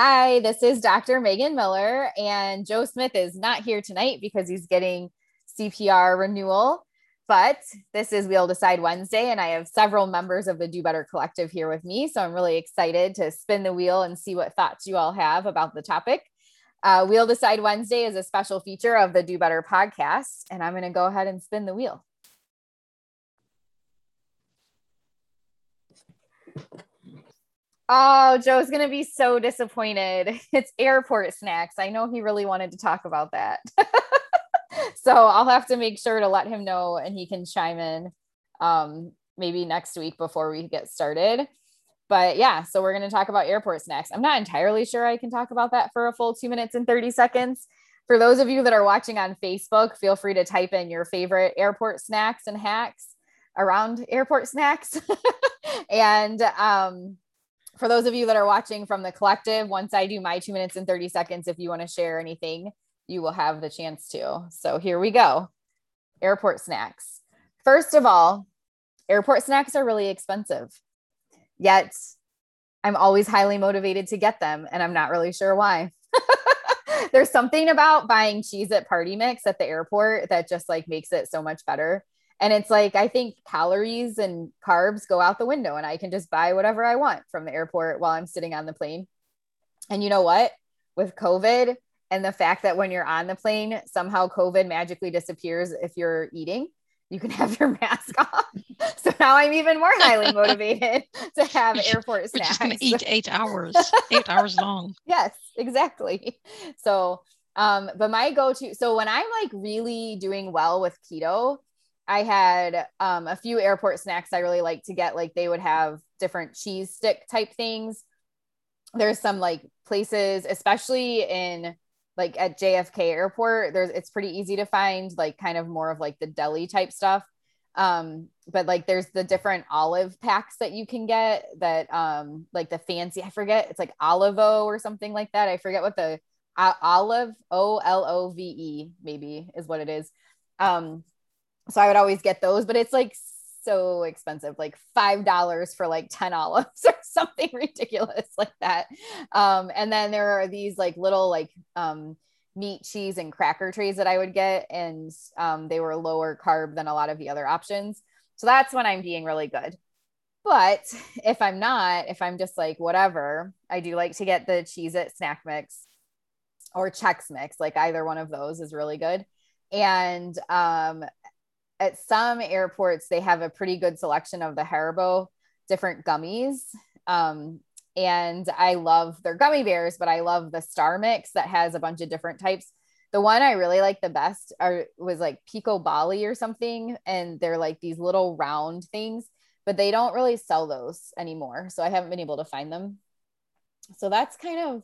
Hi, this is Dr. Megan Miller, and Joe Smith is not here tonight because he's getting CPR renewal. But this is We'll Decide Wednesday, and I have several members of the Do Better Collective here with me. So I'm really excited to spin the wheel and see what thoughts you all have about the topic. Uh, we'll Decide Wednesday is a special feature of the Do Better podcast, and I'm going to go ahead and spin the wheel. Oh, Joe's going to be so disappointed. It's airport snacks. I know he really wanted to talk about that. so I'll have to make sure to let him know and he can chime in um, maybe next week before we get started. But yeah, so we're going to talk about airport snacks. I'm not entirely sure I can talk about that for a full two minutes and 30 seconds. For those of you that are watching on Facebook, feel free to type in your favorite airport snacks and hacks around airport snacks. and um, for those of you that are watching from the collective, once I do my two minutes and 30 seconds, if you want to share anything, you will have the chance to. So here we go airport snacks. First of all, airport snacks are really expensive, yet I'm always highly motivated to get them, and I'm not really sure why. There's something about buying Cheez-It party mix at the airport that just like makes it so much better. And it's like, I think calories and carbs go out the window and I can just buy whatever I want from the airport while I'm sitting on the plane. And you know what? With COVID and the fact that when you're on the plane, somehow COVID magically disappears if you're eating, you can have your mask off. So now I'm even more highly motivated to have airport snacks. We're just eat eight hours, eight hours long. Yes, exactly. So, um, but my go-to, so when I'm like really doing well with keto, I had um, a few airport snacks I really like to get. Like they would have different cheese stick type things. There's some like places, especially in like at JFK airport, there's it's pretty easy to find like kind of more of like the deli type stuff. Um, but like there's the different olive packs that you can get that um like the fancy, I forget, it's like Olivo or something like that. I forget what the uh, olive O L O V E maybe is what it is. Um, so I would always get those, but it's like so expensive, like five dollars for like 10 olives or something ridiculous like that. Um, and then there are these like little like um meat, cheese, and cracker trays that I would get, and um, they were lower carb than a lot of the other options. So that's when I'm being really good. But if I'm not, if I'm just like whatever, I do like to get the Cheez-It snack mix or Chex mix. Like either one of those is really good. And um, at some airports they have a pretty good selection of the Haribo different gummies. Um, and I love their gummy bears, but I love the star mix that has a bunch of different types. The one I really like the best are was like Pico Bali or something, and they're like these little round things, but they don't really sell those anymore. So I haven't been able to find them. So that's kind of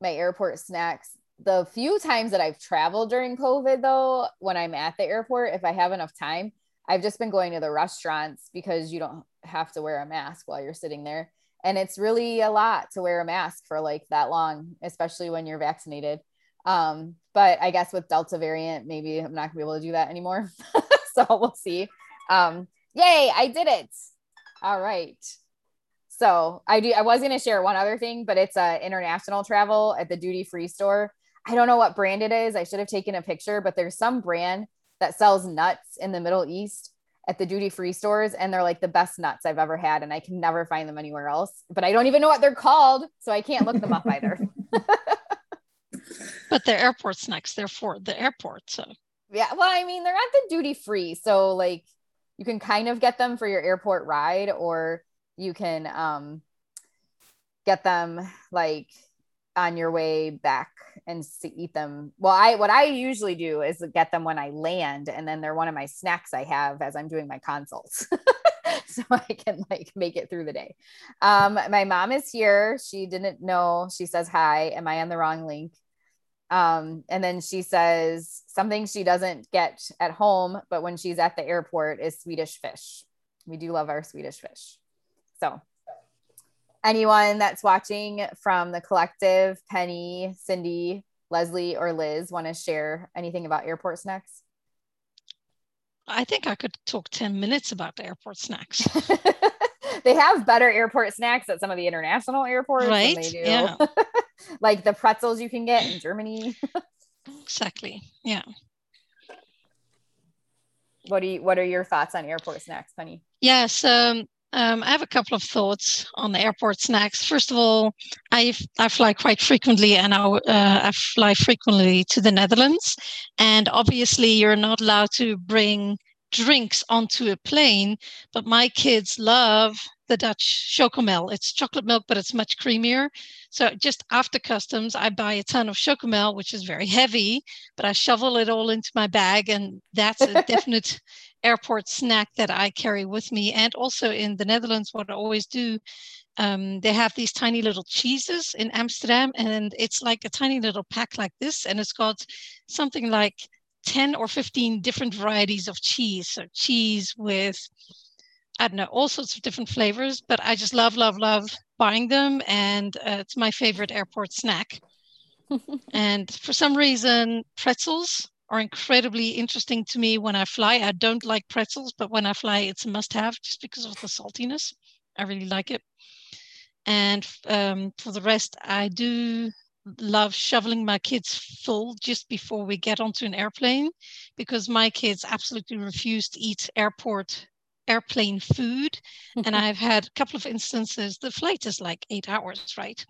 my airport snacks the few times that I've traveled during COVID, though, when I'm at the airport, if I have enough time, I've just been going to the restaurants because you don't have to wear a mask while you're sitting there. And it's really a lot to wear a mask for like that long, especially when you're vaccinated. Um, but I guess with Delta variant, maybe I'm not gonna be able to do that anymore. so we'll see. Um, yay, I did it. All right. So I do I was gonna share one other thing, but it's a international travel at the duty free store I don't know what brand it is. I should have taken a picture, but there's some brand that sells nuts in the Middle East at the duty free stores and they're like the best nuts I've ever had and I can never find them anywhere else. But I don't even know what they're called, so I can't look them up either. but they're airport snacks, they're for the airport, so. Yeah, well, I mean, they're at the duty free, so like you can kind of get them for your airport ride or you can um get them like on your way back and eat them. Well, I what I usually do is get them when I land, and then they're one of my snacks I have as I'm doing my consults. so I can like make it through the day. Um, my mom is here. She didn't know. She says hi. Am I on the wrong link? Um, and then she says something she doesn't get at home, but when she's at the airport is Swedish fish. We do love our Swedish fish. So anyone that's watching from the collective, Penny, Cindy, Leslie, or Liz, want to share anything about airport snacks? I think I could talk 10 minutes about the airport snacks. they have better airport snacks at some of the international airports right? than they do yeah. like the pretzels you can get in Germany. exactly. Yeah. What do you what are your thoughts on airport snacks, Penny? Yes, um, um, I have a couple of thoughts on the airport snacks. First of all, I I fly quite frequently, and I, uh, I fly frequently to the Netherlands. And obviously, you're not allowed to bring drinks onto a plane, but my kids love the Dutch chocomel. It's chocolate milk, but it's much creamier. So just after customs, I buy a ton of chocomel, which is very heavy, but I shovel it all into my bag, and that's a definite airport snack that I carry with me. And also in the Netherlands, what I always do, um, they have these tiny little cheeses in Amsterdam, and it's like a tiny little pack like this, and it's got something like 10 or 15 different varieties of cheese. So cheese with I don't know, all sorts of different flavors, but I just love, love, love buying them. And uh, it's my favorite airport snack. and for some reason, pretzels are incredibly interesting to me when I fly. I don't like pretzels, but when I fly, it's a must have just because of the saltiness. I really like it. And um, for the rest, I do love shoveling my kids full just before we get onto an airplane because my kids absolutely refuse to eat airport airplane food and i've had a couple of instances the flight is like eight hours right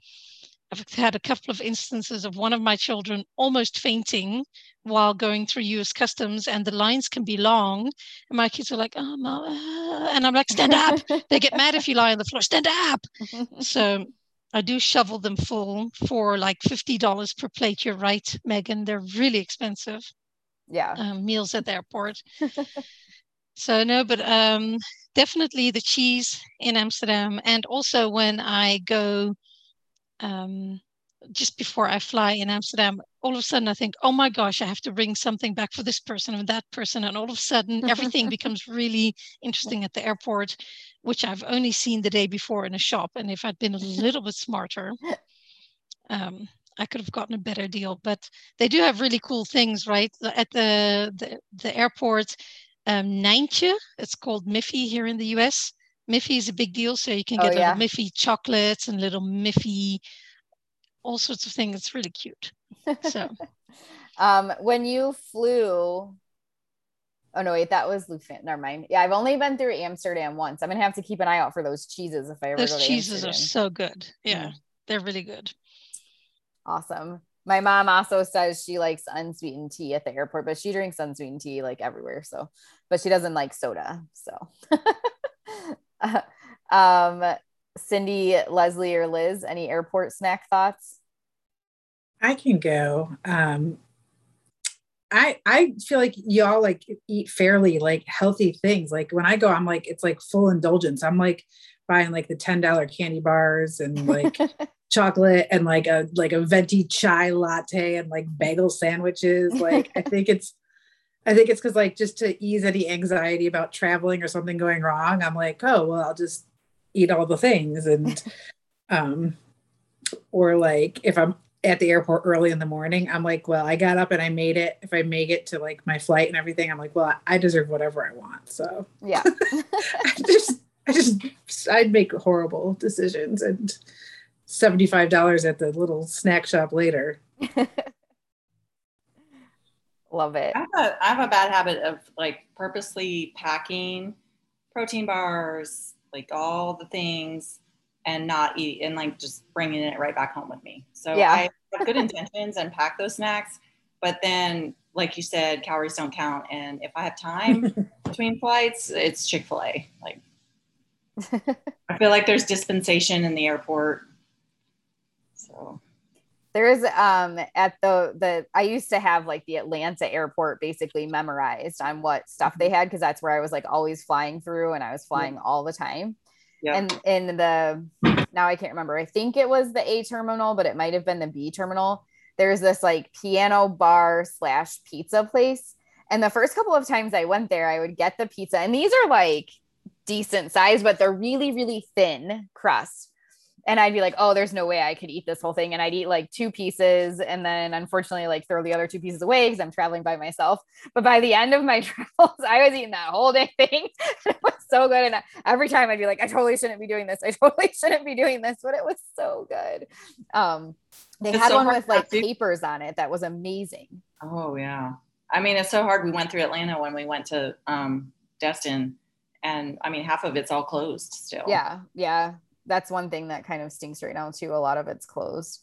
I've had a couple of instances of one of my children almost fainting while going through US customs, and the lines can be long. And my kids are like, oh, mama. And I'm like, stand up. they get mad if you lie on the floor, stand up. so I do shovel them full for like $50 per plate. You're right, Megan. They're really expensive. Yeah. Um, meals at the airport. so, no, but um, definitely the cheese in Amsterdam. And also when I go um, just before I fly in Amsterdam, all of a sudden I think, oh my gosh, I have to bring something back for this person and that person. And all of a sudden, everything becomes really interesting at the airport, which I've only seen the day before in a shop. And if I'd been a little bit smarter, um, I could have gotten a better deal. But they do have really cool things, right? At the the, the airport, um, Nijntje, it's called Miffy here in the US. Miffy is a big deal, so you can get oh, yeah. little Miffy chocolates and little Miffy, all sorts of things. It's really cute. So, um, when you flew, oh no, wait, that was Lufan. Never mind. Yeah, I've only been through Amsterdam once. I'm gonna have to keep an eye out for those cheeses if I ever those go to cheeses Amsterdam. are so good. Yeah, mm. they're really good. Awesome. My mom also says she likes unsweetened tea at the airport, but she drinks unsweetened tea like everywhere. So, but she doesn't like soda. So. um, Cindy, Leslie, or Liz, any airport snack thoughts? I can go. Um, I I feel like y'all like eat fairly like healthy things. Like when I go, I'm like it's like full indulgence. I'm like buying like the ten dollar candy bars and like chocolate and like a like a venti chai latte and like bagel sandwiches. Like I think it's I think it's because like just to ease any anxiety about traveling or something going wrong, I'm like, oh well, I'll just eat all the things and um or like if I'm at the airport early in the morning, I'm like, well, I got up and I made it. If I make it to like my flight and everything, I'm like, well, I deserve whatever I want. So yeah, I just I just I'd make horrible decisions and $75 at the little snack shop later. Love it. I have, a, I have a bad habit of like purposely packing protein bars, like all the things, and not eat and like just bringing it right back home with me. So yeah. I have good intentions and pack those snacks, but then, like you said, calories don't count. And if I have time between flights, it's Chick Fil A. Like, I feel like there's dispensation in the airport. So there is um at the the I used to have like the Atlanta airport basically memorized on what stuff they had because that's where I was like always flying through and I was flying yeah. all the time. Yeah. And in the now I can't remember. I think it was the A terminal, but it might have been the B terminal. There's this like piano bar slash pizza place. And the first couple of times I went there, I would get the pizza, and these are like decent size, but they're really, really thin crust and I'd be like, oh, there's no way I could eat this whole thing. And I'd eat like two pieces and then unfortunately like throw the other two pieces away because I'm traveling by myself. But by the end of my travels, I was eating that whole day thing. it was so good. And every time I'd be like, I totally shouldn't be doing this. I totally shouldn't be doing this, but it was so good. Um, they it's had so one with like papers on it that was amazing. Oh yeah. I mean, it's so hard. We went through Atlanta when we went to um, Destin and I mean, half of it's all closed still. Yeah. Yeah that's one thing that kind of stinks right now too. A lot of it's closed.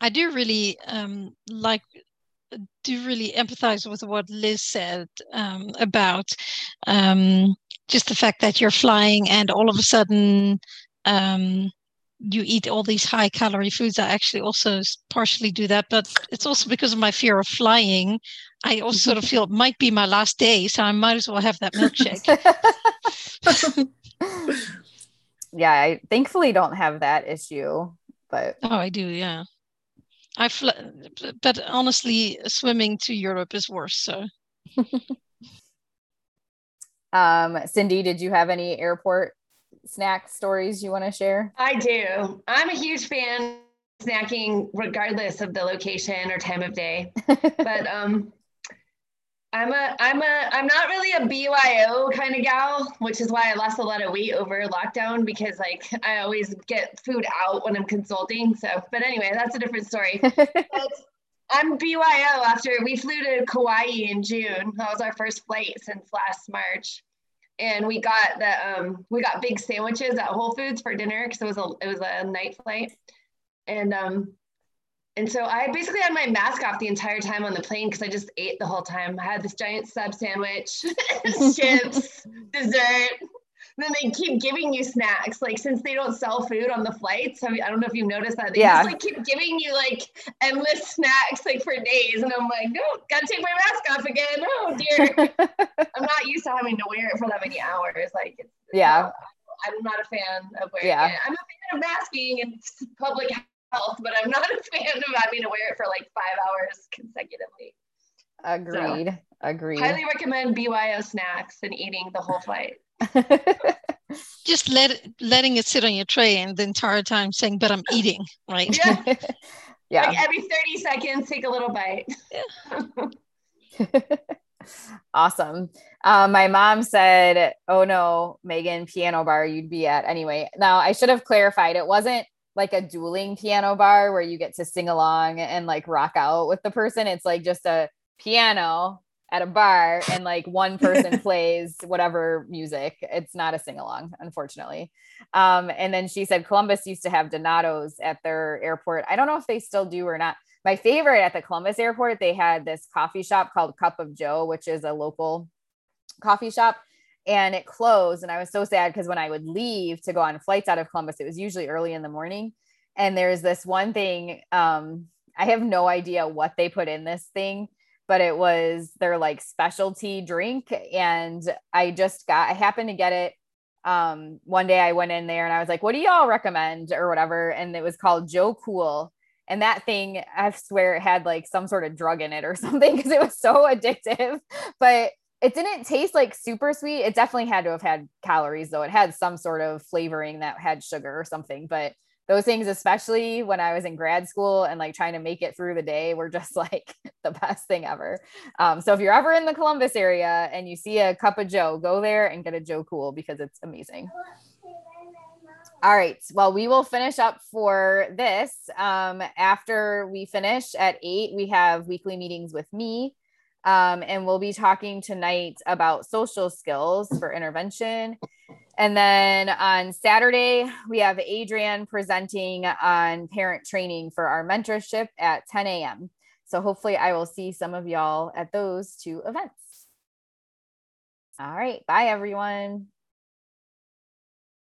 I do really um, like do really empathize with what Liz said um, about um, just the fact that you're flying and all of a sudden um, you eat all these high calorie foods. I actually also partially do that, but it's also because of my fear of flying. I also sort of feel it might be my last day, so I might as well have that milkshake. yeah, I thankfully don't have that issue, but oh, I do, yeah. I fl- but honestly, swimming to Europe is worse. So, um, Cindy, did you have any airport snack stories you want to share? I do. I'm a huge fan snacking regardless of the location or time of day. but um I'm a I'm a I'm not really a BYO kind of gal, which is why I lost a lot of weight over lockdown because like I always get food out when I'm consulting. So, but anyway, that's a different story. I'm BYO after we flew to Kauai in June. That was our first flight since last March. And we got the um we got big sandwiches at Whole Foods for dinner because it was a it was a night flight. And um and so I basically had my mask off the entire time on the plane because I just ate the whole time. I had this giant sub sandwich, chips, dessert. then they keep giving you snacks, like since they don't sell food on the flights. I, mean, I don't know if you've noticed that. They yeah. just like keep giving you like endless snacks like for days, and I'm like, no, gotta take my mask off again. Oh dear, I'm not used to having to wear it for that many hours. Like, yeah, I'm not a fan of wearing yeah. it. I'm a fan of masking and public health, but I'm not a fan of having to wear it for like five hours consecutively. Agreed. So, Agreed. Highly recommend BYO snacks and eating the whole flight. Just let it, letting it sit on your tray and the entire time saying, "But I'm eating," right? Yeah. yeah. Like every thirty seconds, take a little bite. Yeah. awesome. Um, my mom said, "Oh no, Megan, piano bar you'd be at anyway." Now I should have clarified. It wasn't like a dueling piano bar where you get to sing along and like rock out with the person. It's like just a piano at a bar and like one person plays whatever music. It's not a sing along, unfortunately. Um, and then she said Columbus used to have Donato's at their airport. I don't know if they still do or not. My favorite at the Columbus airport, they had this coffee shop called Cup of Joe, which is a local coffee shop and it closed and i was so sad because when i would leave to go on flights out of columbus it was usually early in the morning and there's this one thing um, i have no idea what they put in this thing but it was their like specialty drink and i just got i happened to get it um, one day i went in there and i was like what do y'all recommend? or whatever and it was called joe cool and that thing i swear it had like some sort of drug in it or something because it was so addictive but it didn't taste like super sweet. It definitely had to have had calories, though. It had some sort of flavoring that had sugar or something. But those things, especially when I was in grad school and like trying to make it through the day, were just like the best thing ever. Um, so if you're ever in the Columbus area and you see a cup of Joe, go there and get a Joe Cool because it's amazing. All right. Well, we will finish up for this. Um, after we finish at eight, we have weekly meetings with me. Um, and we'll be talking tonight about social skills for intervention. And then on Saturday, we have Adrian presenting on parent training for our mentorship at 10 a.m. So hopefully, I will see some of y'all at those two events. All right. Bye, everyone.